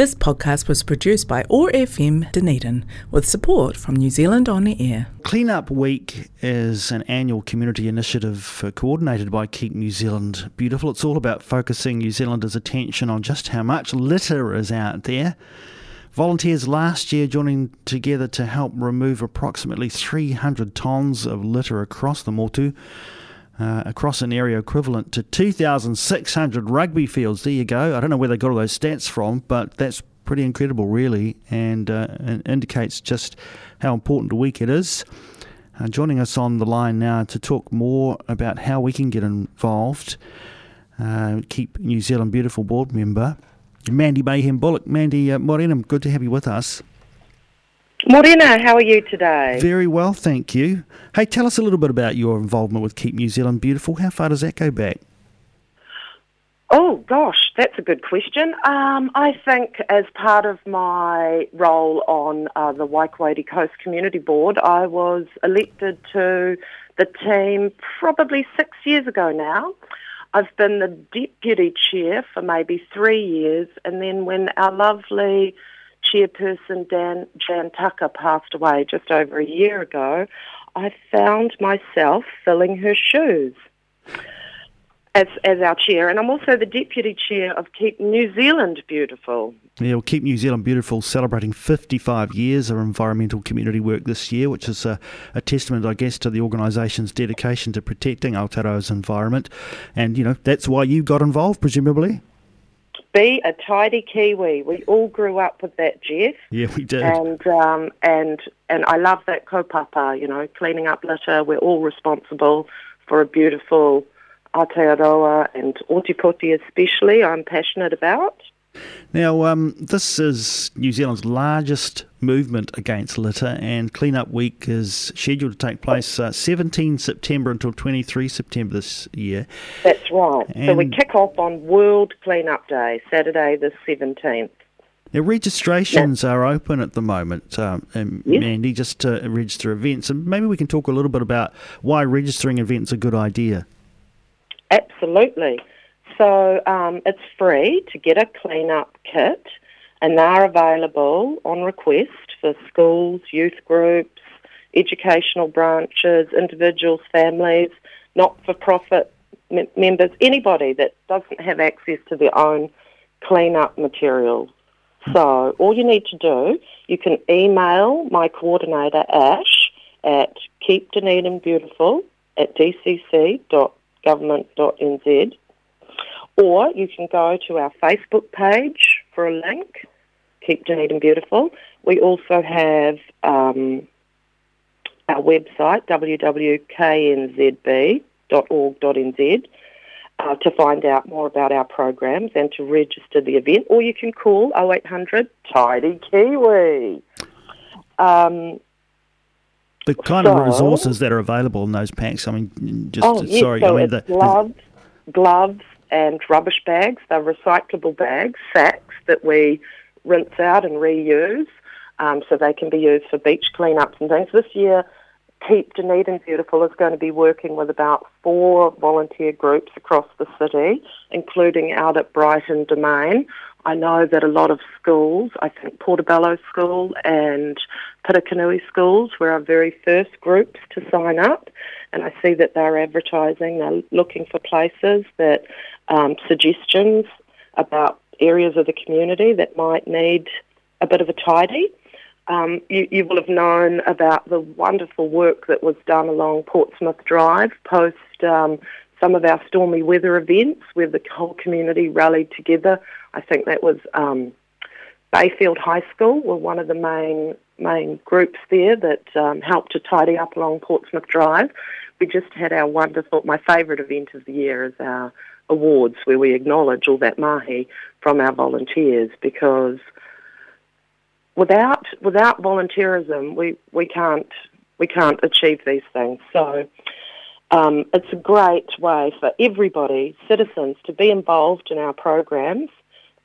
This podcast was produced by OAR FM Dunedin with support from New Zealand On Air. Cleanup Week is an annual community initiative uh, coordinated by Keep New Zealand Beautiful. It's all about focusing New Zealanders' attention on just how much litter is out there. Volunteers last year joining together to help remove approximately 300 tonnes of litter across the Motu uh, across an area equivalent to 2,600 rugby fields. There you go. I don't know where they got all those stats from, but that's pretty incredible, really, and, uh, and indicates just how important a week it is. Uh, joining us on the line now to talk more about how we can get involved, uh, keep New Zealand Beautiful board member, Mandy Mayhem Bullock. Mandy uh, Morenum, good to have you with us. Morena, how are you today? Very well, thank you. Hey, tell us a little bit about your involvement with Keep New Zealand Beautiful. How far does that go back? Oh gosh, that's a good question. Um, I think as part of my role on uh, the Waikouaiti Coast Community Board, I was elected to the team probably six years ago now. I've been the deputy chair for maybe three years, and then when our lovely chairperson Dan Jan Tucker passed away just over a year ago, I found myself filling her shoes as as our chair, and I'm also the deputy chair of Keep New Zealand Beautiful. Yeah, well, Keep New Zealand Beautiful celebrating 55 years of environmental community work this year, which is a, a testament, I guess, to the organisation's dedication to protecting Aotearoa's environment. And, you know, that's why you got involved, presumably? Be a tidy Kiwi. We all grew up with that, Jeff. Yeah, we did. And um, and and I love that kaupapa. You know, cleaning up litter. We're all responsible for a beautiful Aotearoa and Ōtepoti especially. I'm passionate about. Now, um, this is New Zealand's largest movement against litter, and Cleanup Week is scheduled to take place uh, 17 September until 23 September this year. That's right. And so we kick off on World Cleanup Day, Saturday the 17th. Now, registrations are open at the moment, um, and. Mandy, just to register events. And maybe we can talk a little bit about why registering events is a good idea. Absolutely. So um, it's free to get a clean-up kit, and they're available on request for schools, youth groups, educational branches, individuals, families, not-for-profit m- members, anybody that doesn't have access to their own clean-up materials. So all you need to do, you can email my coordinator Ash at keepdunedinbeautiful at dcc.government.nz or you can go to our Facebook page for a link, Keep Dunedin Beautiful. We also have um, our website, www.knzb.org.nz, uh, to find out more about our programs and to register the event. Or you can call 0800 Tidy Kiwi. Um, the kind so, of resources that are available in those packs, I mean, just oh, yes, sorry, so I mean, the, gloves, gloves, and rubbish bags. They're recyclable bags, sacks that we rinse out and reuse, um, so they can be used for beach cleanups and things. This year, Keep Dunedin Beautiful is going to be working with about four volunteer groups across the city, including out at Brighton Domain. I know that a lot of schools, I think Portobello School and Pitakanui schools were our very first groups to sign up, and I see that they're advertising, they're looking for places that um, suggestions about areas of the community that might need a bit of a tidy. Um, you, you, will have known about the wonderful work that was done along Portsmouth Drive post um, some of our stormy weather events where the whole community rallied together. I think that was um, Bayfield High School were one of the main main groups there that um, helped to tidy up along Portsmouth Drive. We just had our wonderful, my favourite event of the year is our awards where we acknowledge all that mahi from our volunteers because without without volunteerism we, we can't we can't achieve these things. So um, it's a great way for everybody, citizens, to be involved in our programs.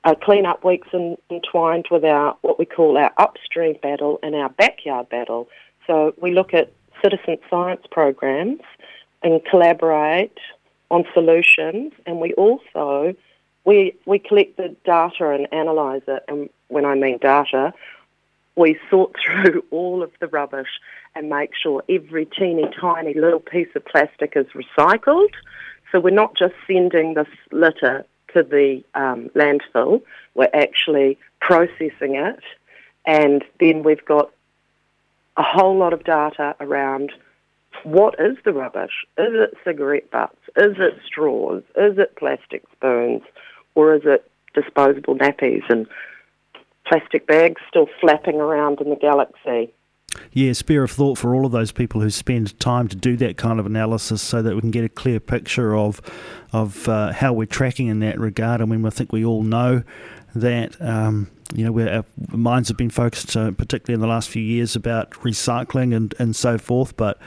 Uh, clean-up weeks in, entwined with our what we call our upstream battle and our backyard battle. So we look at citizen science programs and collaborate on solutions, and we also we we collect the data and analyse it, and when I mean data, we sort through all of the rubbish and make sure every teeny tiny little piece of plastic is recycled. So we're not just sending this litter to the um, landfill, we're actually processing it, and then we've got a whole lot of data around what is the rubbish? Is it cigarette butts? Is it straws? Is it plastic spoons? Or is it disposable nappies and plastic bags still flapping around in the galaxy? Yeah, spare of thought for all of those people who spend time to do that kind of analysis so that we can get a clear picture of of uh, how we're tracking in that regard. I mean, I think we all know that um, you know where our minds have been focused, uh, particularly in the last few years, about recycling and, and so forth. But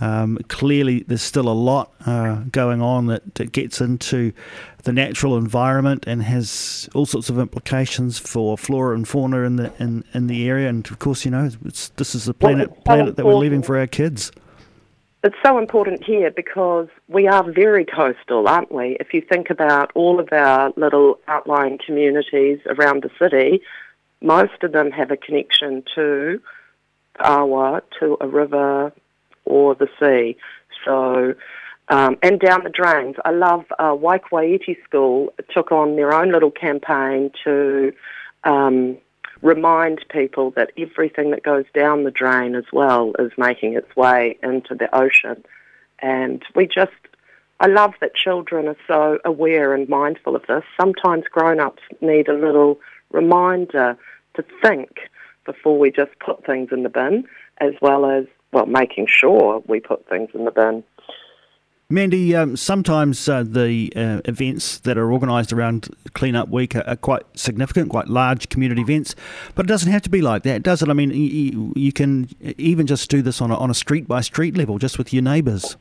um, clearly, there's still a lot uh, going on that, that gets into the natural environment and has all sorts of implications for flora and fauna in the in, in the area. And of course, you know, this is the planet planet that we're leaving for our kids. It's so important here because we are very coastal, aren't we? If you think about all of our little outlying communities around the city, most of them have a connection to Awa, to a river or the sea. So, um, and down the drains. I love uh, Waikouaiti School took on their own little campaign to um, remind people that everything that goes down the drain as well is making its way into the ocean. And we just, I love that children are so aware and mindful of this. Sometimes grown ups need a little reminder to think before we just put things in the bin, as well as, well, making sure we put things in the bin. Mandy, um, sometimes uh, the uh, events that are organised around Clean Up Week are, are, quite significant, quite large community events, but it doesn't have to be like that, does it? I mean, you, you can even just do this on a, on a street by street level, just with your neighbours.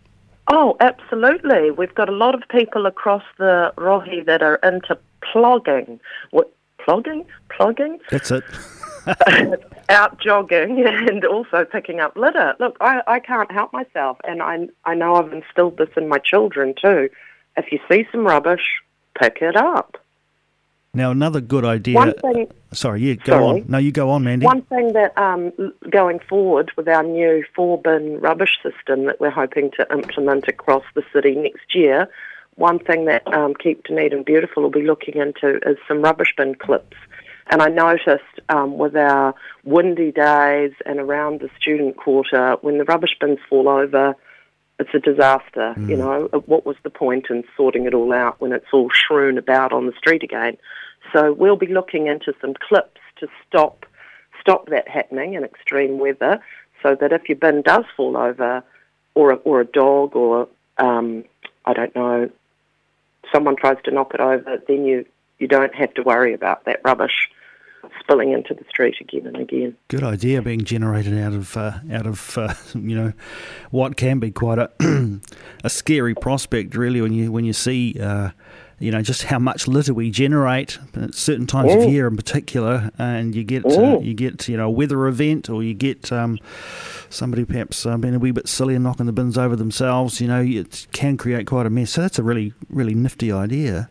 Oh, absolutely. We've got a lot of people across the rohe that are into plogging. What, plogging? Plogging? That's it. out jogging and also picking up litter. Look, I, I can't help myself, and I, I know I've instilled this in my children too. If you see some rubbish, pick it up. Now, another good idea. One thing, sorry, yeah, go sorry. on. No, you go on, Mandy. One thing that um, going forward with our new four bin rubbish system that we're hoping to implement across the city next year, one thing that um, Keep Dunedin Beautiful will be looking into is some rubbish bin clips and I noticed um, with our windy days and around the student quarter, when the rubbish bins fall over, it's a disaster. Mm. You know, uh, what was the point in sorting it all out when it's all strewn about on the street again? So we'll be looking into some clips to stop stop that happening in extreme weather, so that if your bin does fall over, or a, or a dog, or um, I don't know, someone tries to knock it over, then you you don't have to worry about that rubbish spilling into the street again and again. Good idea, being generated out of uh, out of uh, you know what can be quite a a scary prospect, really, when you when you see. Uh, you know just how much litter we generate at certain times of year in particular, and you get uh, you get you know a weather event, or you get um, somebody perhaps uh, being a wee bit silly and knocking the bins over themselves. You know, it can create quite a mess. So that's a really really nifty idea.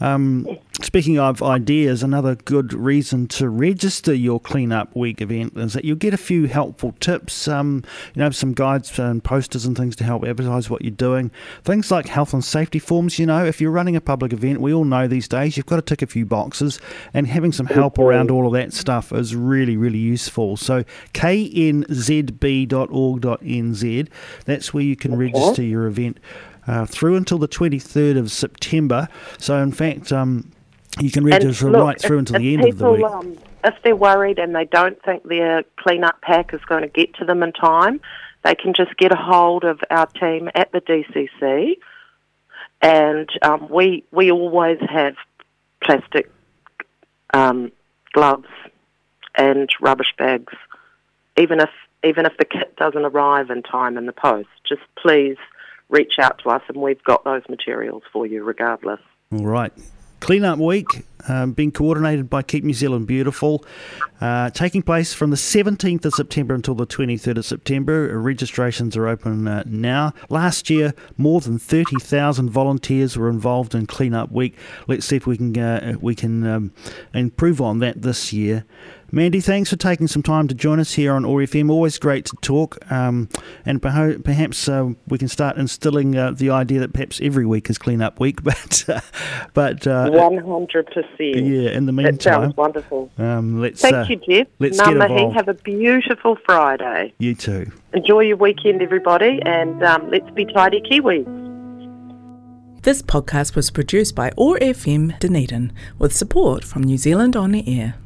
Um, speaking of ideas, another good reason to register your Cleanup Week event is that you'll get a few helpful tips, um, you know, some guides and posters and things to help advertise what you're doing. Things like health and safety forms, you know, if you're running a public event, we all know these days you've got to tick a few boxes, and having some help around all of that stuff is really, really useful. So, knzb.org.nz, that's where you can register your event uh, through until the 23rd of September. So, in fact, um, you can register look, right through until the end people, of the week. Um, if they're worried and they don't think their clean-up pack is going to get to them in time, they can just get a hold of our team at the DCC, and um, we we always have plastic um, gloves and rubbish bags, even if even if the kit doesn't arrive in time in the post. Just please reach out to us and we've got those materials for you regardless. All right. Cleanup Week, um, being coordinated by Keep New Zealand Beautiful, uh, taking place from the 17th of September until the 23rd of September. Registrations are open uh, now. Last year, more than 30,000 volunteers were involved in Cleanup Week. Let's see if we can uh, we can um, improve on that this year. Mandy, thanks for taking some time to join us here on OAR FM. Always great to talk, um, and perhaps uh, we can start instilling uh, the idea that perhaps every week is clean-up week. But uh, but uh, one hundred percent. Yeah. In the meantime, that sounds wonderful. Um, let's thank uh, you, Jeff. Let's get involved. Have a beautiful Friday. You too. Enjoy your weekend, everybody, and um, let's be tidy Kiwis. This podcast was produced by OAR FM Dunedin with support from New Zealand On the Air.